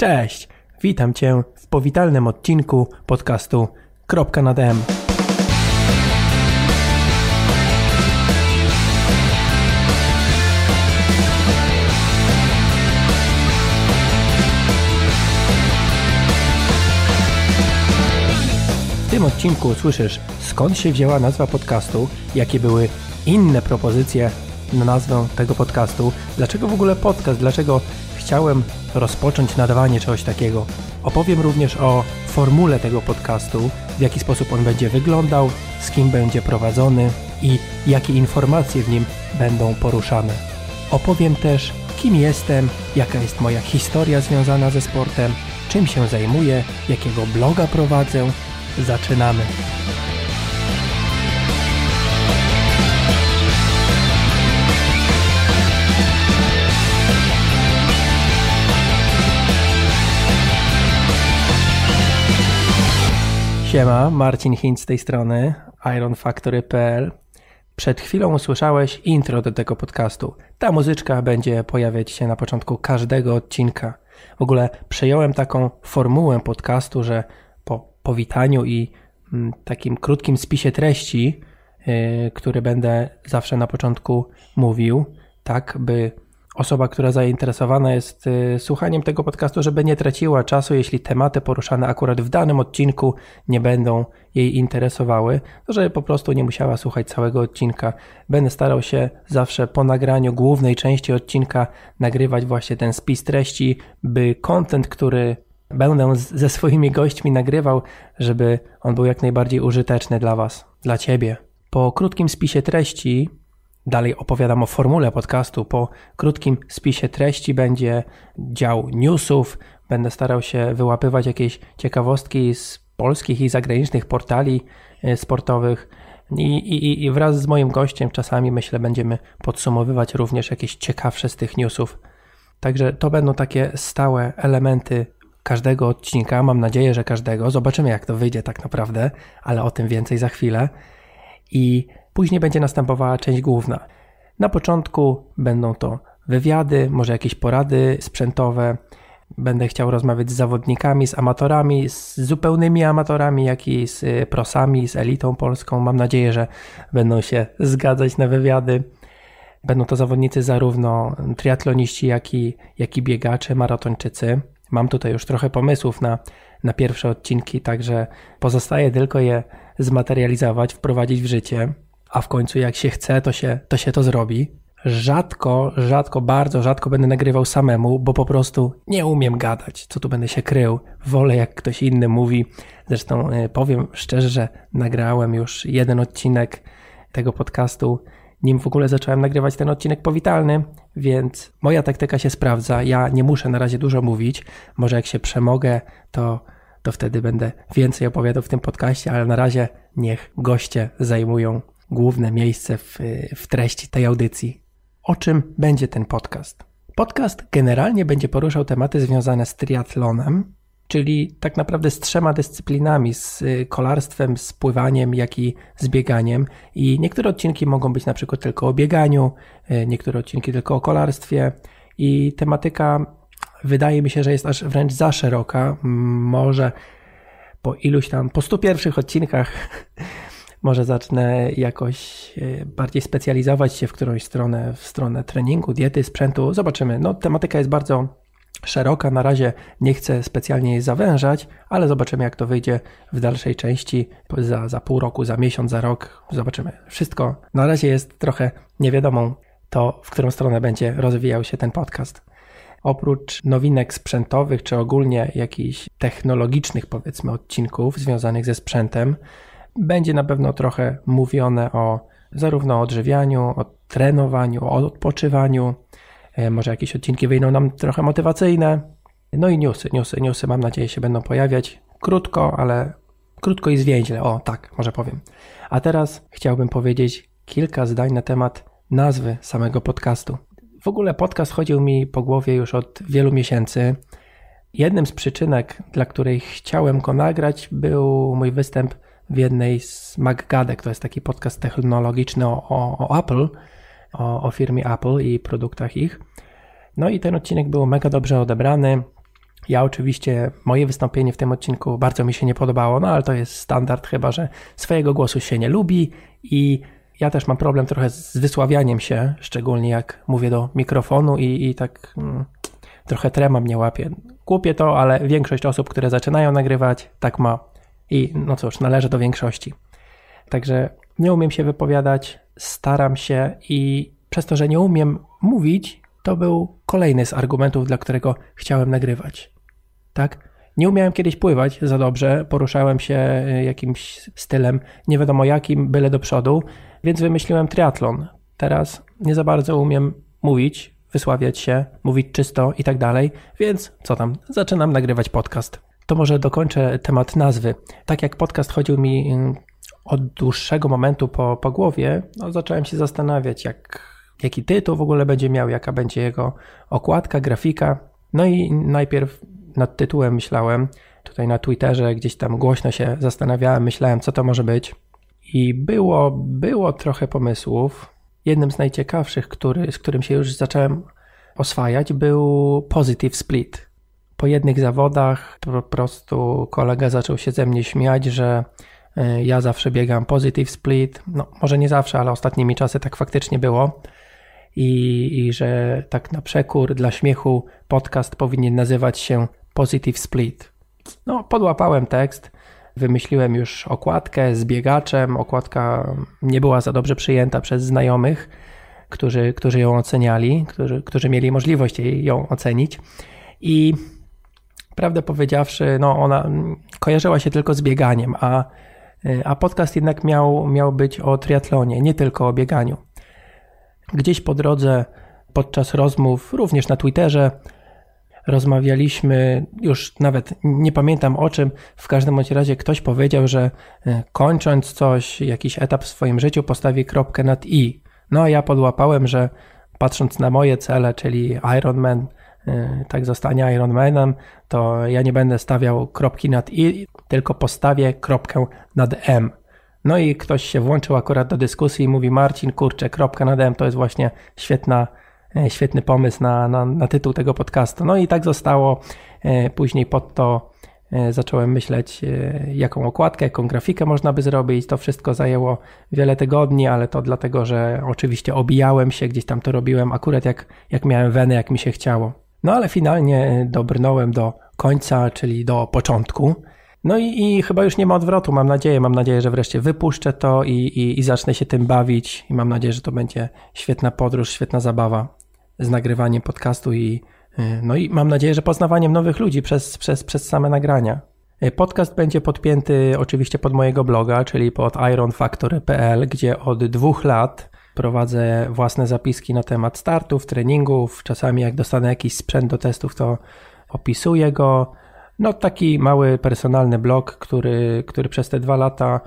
Cześć! Witam Cię w powitalnym odcinku podcastu Kropka nad M. W tym odcinku usłyszysz skąd się wzięła nazwa podcastu, jakie były inne propozycje na nazwę tego podcastu, dlaczego w ogóle podcast, dlaczego chciałem rozpocząć nadawanie czegoś takiego. Opowiem również o formule tego podcastu, w jaki sposób on będzie wyglądał, z kim będzie prowadzony i jakie informacje w nim będą poruszane. Opowiem też, kim jestem, jaka jest moja historia związana ze sportem, czym się zajmuję, jakiego bloga prowadzę. Zaczynamy. Siema, Marcin Hinz z tej strony, ironfactory.pl. Przed chwilą usłyszałeś intro do tego podcastu. Ta muzyczka będzie pojawiać się na początku każdego odcinka. W ogóle przejąłem taką formułę podcastu, że po powitaniu i mm, takim krótkim spisie treści, yy, który będę zawsze na początku mówił, tak by osoba, która zainteresowana jest y, słuchaniem tego podcastu, żeby nie traciła czasu, jeśli tematy poruszane akurat w danym odcinku nie będą jej interesowały, to żeby po prostu nie musiała słuchać całego odcinka. Będę starał się zawsze po nagraniu głównej części odcinka nagrywać właśnie ten spis treści, by content, który będę ze swoimi gośćmi nagrywał, żeby on był jak najbardziej użyteczny dla Was, dla Ciebie. Po krótkim spisie treści Dalej opowiadam o formule podcastu. Po krótkim spisie treści będzie dział newsów. Będę starał się wyłapywać jakieś ciekawostki z polskich i zagranicznych portali e, sportowych. I, i, I wraz z moim gościem czasami myślę będziemy podsumowywać również jakieś ciekawsze z tych newsów. Także to będą takie stałe elementy każdego odcinka. Mam nadzieję, że każdego. Zobaczymy, jak to wyjdzie tak naprawdę, ale o tym więcej za chwilę. I Później będzie następowała część główna. Na początku będą to wywiady, może jakieś porady sprzętowe. Będę chciał rozmawiać z zawodnikami, z amatorami, z zupełnymi amatorami, jak i z y, prosami, z elitą polską. Mam nadzieję, że będą się zgadzać na wywiady. Będą to zawodnicy zarówno triatloniści, jak i, jak i biegacze, maratończycy. Mam tutaj już trochę pomysłów na, na pierwsze odcinki, także pozostaje tylko je zmaterializować, wprowadzić w życie a w końcu jak się chce, to się to, się to zrobi. Rzadko, rzadko, bardzo rzadko będę nagrywał samemu, bo po prostu nie umiem gadać. Co tu będę się krył? Wolę jak ktoś inny mówi. Zresztą e, powiem szczerze, że nagrałem już jeden odcinek tego podcastu, nim w ogóle zacząłem nagrywać ten odcinek powitalny, więc moja taktyka się sprawdza. Ja nie muszę na razie dużo mówić. Może jak się przemogę, to, to wtedy będę więcej opowiadał w tym podcaście, ale na razie niech goście zajmują główne miejsce w, w treści tej audycji. O czym będzie ten podcast? Podcast generalnie będzie poruszał tematy związane z triatlonem, czyli tak naprawdę z trzema dyscyplinami, z kolarstwem, z pływaniem, jak i z bieganiem. I niektóre odcinki mogą być na przykład tylko o bieganiu, niektóre odcinki tylko o kolarstwie i tematyka wydaje mi się, że jest aż wręcz za szeroka. Może po iluś tam, po 100 pierwszych odcinkach może zacznę jakoś e, bardziej specjalizować się w którąś stronę, w stronę treningu, diety, sprzętu. Zobaczymy. No, tematyka jest bardzo szeroka. Na razie nie chcę specjalnie jej zawężać, ale zobaczymy, jak to wyjdzie w dalszej części za, za pół roku, za miesiąc, za rok. Zobaczymy. Wszystko na razie jest trochę niewiadomą to, w którą stronę będzie rozwijał się ten podcast. Oprócz nowinek sprzętowych, czy ogólnie jakichś technologicznych, powiedzmy, odcinków związanych ze sprzętem, będzie na pewno trochę mówione o zarówno o odżywianiu, o trenowaniu, o odpoczywaniu. E, może jakieś odcinki wyjdą nam trochę motywacyjne. No i newsy, newsy, newsy mam nadzieję się będą pojawiać. Krótko, ale krótko i zwięźle. O, tak, może powiem. A teraz chciałbym powiedzieć kilka zdań na temat nazwy samego podcastu. W ogóle podcast chodził mi po głowie już od wielu miesięcy. Jednym z przyczynek, dla której chciałem go nagrać, był mój występ w jednej z MacGadek, to jest taki podcast technologiczny o, o, o Apple, o, o firmie Apple i produktach ich. No i ten odcinek był mega dobrze odebrany. Ja oczywiście, moje wystąpienie w tym odcinku bardzo mi się nie podobało, no ale to jest standard, chyba że swojego głosu się nie lubi i ja też mam problem trochę z wysławianiem się, szczególnie jak mówię do mikrofonu i, i tak mm, trochę trema mnie łapie. Głupie to, ale większość osób, które zaczynają nagrywać, tak ma. I no cóż, należy do większości. Także nie umiem się wypowiadać, staram się i przez to, że nie umiem mówić, to był kolejny z argumentów, dla którego chciałem nagrywać. Tak? Nie umiałem kiedyś pływać za dobrze, poruszałem się y, jakimś stylem, nie wiadomo jakim, byle do przodu, więc wymyśliłem triatlon. Teraz nie za bardzo umiem mówić, wysławiać się, mówić czysto i tak dalej, więc co tam, zaczynam nagrywać podcast. To może dokończę temat nazwy. Tak jak podcast chodził mi y, od dłuższego momentu po, po głowie, no, zacząłem się zastanawiać, jak, jaki tytuł w ogóle będzie miał, jaka będzie jego okładka, grafika. No i najpierw nad tytułem myślałem, tutaj na Twitterze gdzieś tam głośno się zastanawiałem, myślałem, co to może być. I było, było trochę pomysłów. Jednym z najciekawszych, który, z którym się już zacząłem oswajać, był Positive Split. Po jednych zawodach po prostu kolega zaczął się ze mnie śmiać, że e, ja zawsze biegam Positive Split. No, może nie zawsze, ale ostatnimi czasy tak faktycznie było. I, I że tak na przekór dla śmiechu podcast powinien nazywać się Positive Split. No, podłapałem tekst, wymyśliłem już okładkę z biegaczem. Okładka nie była za dobrze przyjęta przez znajomych, którzy, którzy ją oceniali, którzy, którzy mieli możliwość ją ocenić. I prawdę powiedziawszy, no ona kojarzyła się tylko z bieganiem, a, a podcast jednak miał, miał być o triatlonie, nie tylko o bieganiu. Gdzieś po drodze, podczas rozmów, również na Twitterze, rozmawialiśmy, już nawet nie pamiętam o czym, w każdym bądź razie ktoś powiedział, że e, kończąc coś, jakiś etap w swoim życiu, postawi kropkę nad i. No a ja podłapałem, że patrząc na moje cele, czyli Ironman, tak zostanie Ironmanem, to ja nie będę stawiał kropki nad i, tylko postawię kropkę nad m. No i ktoś się włączył akurat do dyskusji i mówi Marcin, kurczę, kropka nad m to jest właśnie świetna E, świetny pomysł na, na, na tytuł tego podcastu. No i tak zostało. E, później pod to e, zacząłem myśleć, jaką okładkę, jaką grafikę można by zrobić. To wszystko zajęło wiele tygodni, ale to dlatego, że oczywiście obijałem się, gdzieś tam to robiłem akurat jak, jak miałem wenę, jak mi się chciało. No ale finalnie dobrnąłem do końca, czyli do początku. No i, i, chyba już nie ma odwrotu, mam nadzieję. Mam nadzieję, że wreszcie wypuszczę to i, i, i zacznę się tym bawić. I mam nadzieję, że to będzie świetna podróż, świetna zabawa z nagrywaniem podcastu i y, no i mam nadzieję, że poznawaniem nowych ludzi przez, przez, przez same nagrania. Y, podcast będzie podpięty oczywiście pod mojego bloga, czyli pod ironfactory.pl, gdzie od dwóch lat prowadzę własne zapiski na temat startów, treningów. Czasami jak dostanę jakiś sprzęt do testów, to opisuję go. No taki mały personalny blog, który, który przez te dwa lata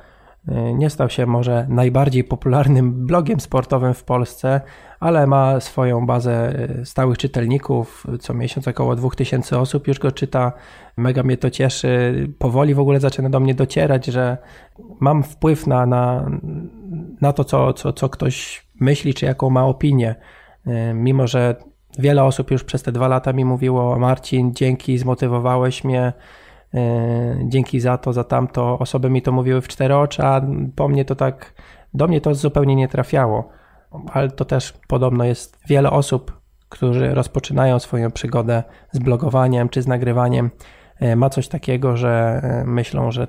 nie stał się może najbardziej popularnym blogiem sportowym w Polsce, ale ma swoją bazę e, stałych czytelników. Co miesiąc około 2000 osób już go czyta. Mega mnie to cieszy. Powoli w ogóle zaczyna do mnie docierać, że mam wpływ na, na, na to, co, co, co ktoś myśli, czy jaką ma opinię. E, mimo, że wiele osób już przez te dwa lata mi mówiło: Marcin, dzięki, zmotywowałeś mnie. E, dzięki za to, za tamto. Osoby mi to mówiły w cztery oczy, a po mnie to tak, do mnie to zupełnie nie trafiało ale to też podobno jest wiele osób, którzy rozpoczynają swoją przygodę z blogowaniem czy z nagrywaniem, e, ma coś takiego, że e, myślą, że,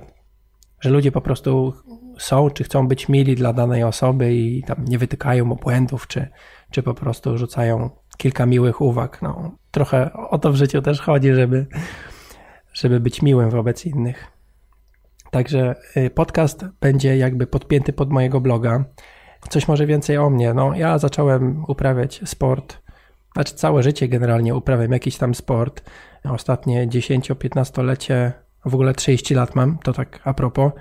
że ludzie po prostu są czy chcą być mili dla danej osoby i tam nie wytykają mu błędów, czy, czy po prostu rzucają kilka miłych uwag. No, trochę o to w życiu też chodzi, żeby, żeby być miłym wobec innych. Także e, podcast będzie jakby podpięty pod mojego bloga coś może więcej o mnie. No, ja zacząłem uprawiać sport, znaczy całe życie generalnie uprawiam jakiś tam sport. Ostatnie 10-15-lecie, w ogóle 30 lat mam, to tak a propos.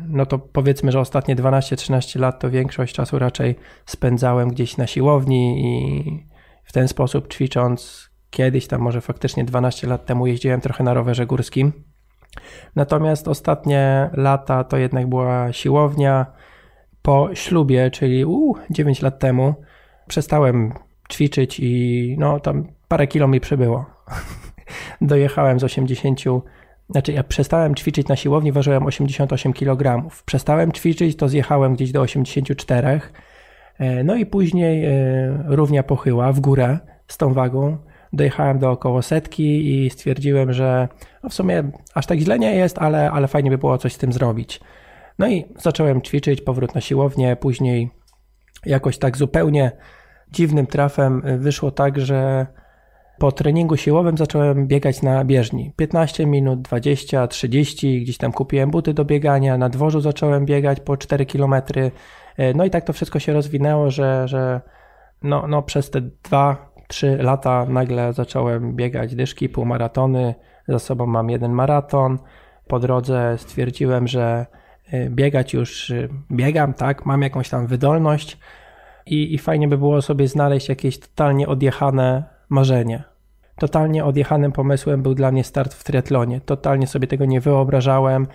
No to powiedzmy, że ostatnie 12-13 lat to większość czasu raczej spędzałem gdzieś na siłowni i w ten sposób ćwicząc. Kiedyś tam może faktycznie 12 lat temu jeździłem trochę na rowerze górskim. Natomiast ostatnie lata to jednak była siłownia, po ślubie, czyli uu, 9 lat temu, przestałem ćwiczyć i no tam parę kilo mi przybyło. dojechałem z 80, znaczy ja przestałem ćwiczyć na siłowni, ważyłem 88 kg. Przestałem ćwiczyć, to zjechałem gdzieś do 84. E, no i później e, równia pochyła w górę z tą wagą. Dojechałem do około setki i stwierdziłem, że no w sumie aż tak źle nie jest, ale, ale fajnie by było coś z tym zrobić. No i zacząłem ćwiczyć, powrót na siłownię, później jakoś tak zupełnie dziwnym trafem wyszło tak, że po treningu siłowym zacząłem biegać na bieżni. 15 minut, 20, 30, gdzieś tam kupiłem buty do biegania, na dworzu zacząłem biegać po 4 km. No i tak to wszystko się rozwinęło, że, że no, no przez te 2-3 lata nagle zacząłem biegać dyszki, półmaratony. Za sobą mam jeden maraton. Po drodze stwierdziłem, że y, biegać już y, biegam, tak, mam jakąś tam wydolność i, i fajnie by było sobie znaleźć jakieś totalnie odjechane marzenie. Totalnie odjechanym pomysłem był dla mnie start w triatlonie. Totalnie sobie tego nie wyobrażałem.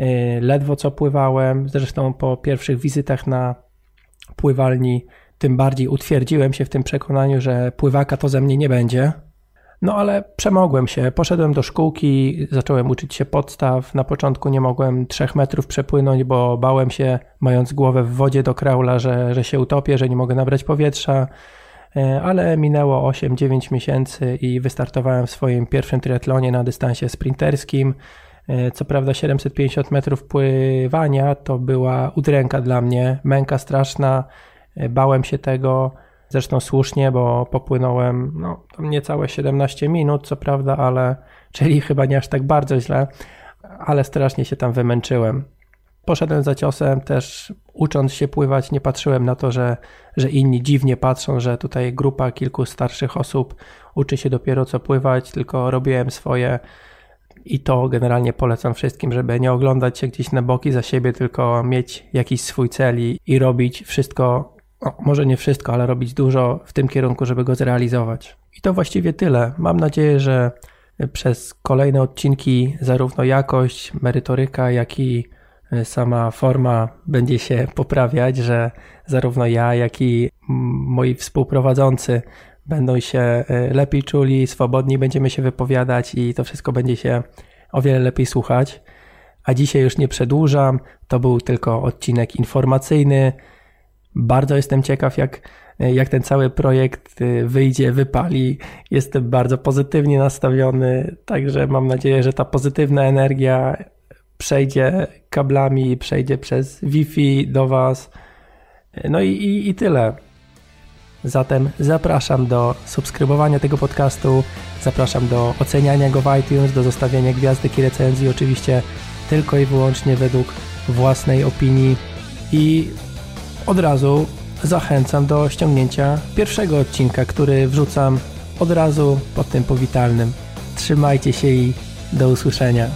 Y, ledwo co pływałem. Zresztą po pierwszych wizytach na pływalni tym bardziej utwierdziłem się w tym przekonaniu, że pływaka to ze mnie nie będzie. No ale przemogłem się. Poszedłem do szkółki, zacząłem uczyć się podstaw. Na początku nie mogłem trzech metrów przepłynąć, bo bałem się, mając głowę w wodzie do kraula, że, że się utopię, że nie mogę nabrać powietrza. E, ale minęło 8-9 miesięcy i wystartowałem w swoim pierwszym triatlonie na dystansie sprinterskim. E, co prawda 750 metrów pływania to była udręka dla mnie, męka straszna, bałem się tego, zresztą słusznie, bo popłynąłem no, niecałe 17 minut, co prawda, ale czyli chyba nie aż tak bardzo źle, ale strasznie się tam wymęczyłem. Poszedłem za ciosem, też ucząc się pływać, nie patrzyłem na to, że, że inni dziwnie patrzą, że tutaj grupa kilku starszych osób uczy się dopiero co pływać, tylko robiłem swoje. I to generalnie polecam wszystkim, żeby nie oglądać się gdzieś na boki za siebie, tylko mieć jakiś swój cel i, i robić wszystko, no, może nie wszystko, ale robić dużo w tym kierunku, żeby go zrealizować. I to właściwie tyle. Mam nadzieję, że przez kolejne odcinki zarówno jakość, merytoryka, jak i E, sama forma będzie się poprawiać, że zarówno ja, jak i moi współprowadzący będą się e, lepiej czuli, swobodniej będziemy się wypowiadać i to wszystko będzie się o wiele lepiej słuchać. A dzisiaj już nie przedłużam, to był tylko odcinek informacyjny. Bardzo jestem ciekaw, jak, jak ten cały projekt wyjdzie, wypali. Jestem bardzo pozytywnie nastawiony, także mam nadzieję, że ta pozytywna energia przejdzie kablami, przejdzie przez Wi-Fi do Was. No i, i, i tyle. Zatem zapraszam do subskrybowania tego podcastu, zapraszam do oceniania go w iTunes, do zostawiania gwiazdek i recenzji, oczywiście tylko i wyłącznie według własnej opinii i od razu zachęcam do ściągnięcia pierwszego odcinka, który wrzucam od razu pod tym powitalnym. Trzymajcie się i do usłyszenia.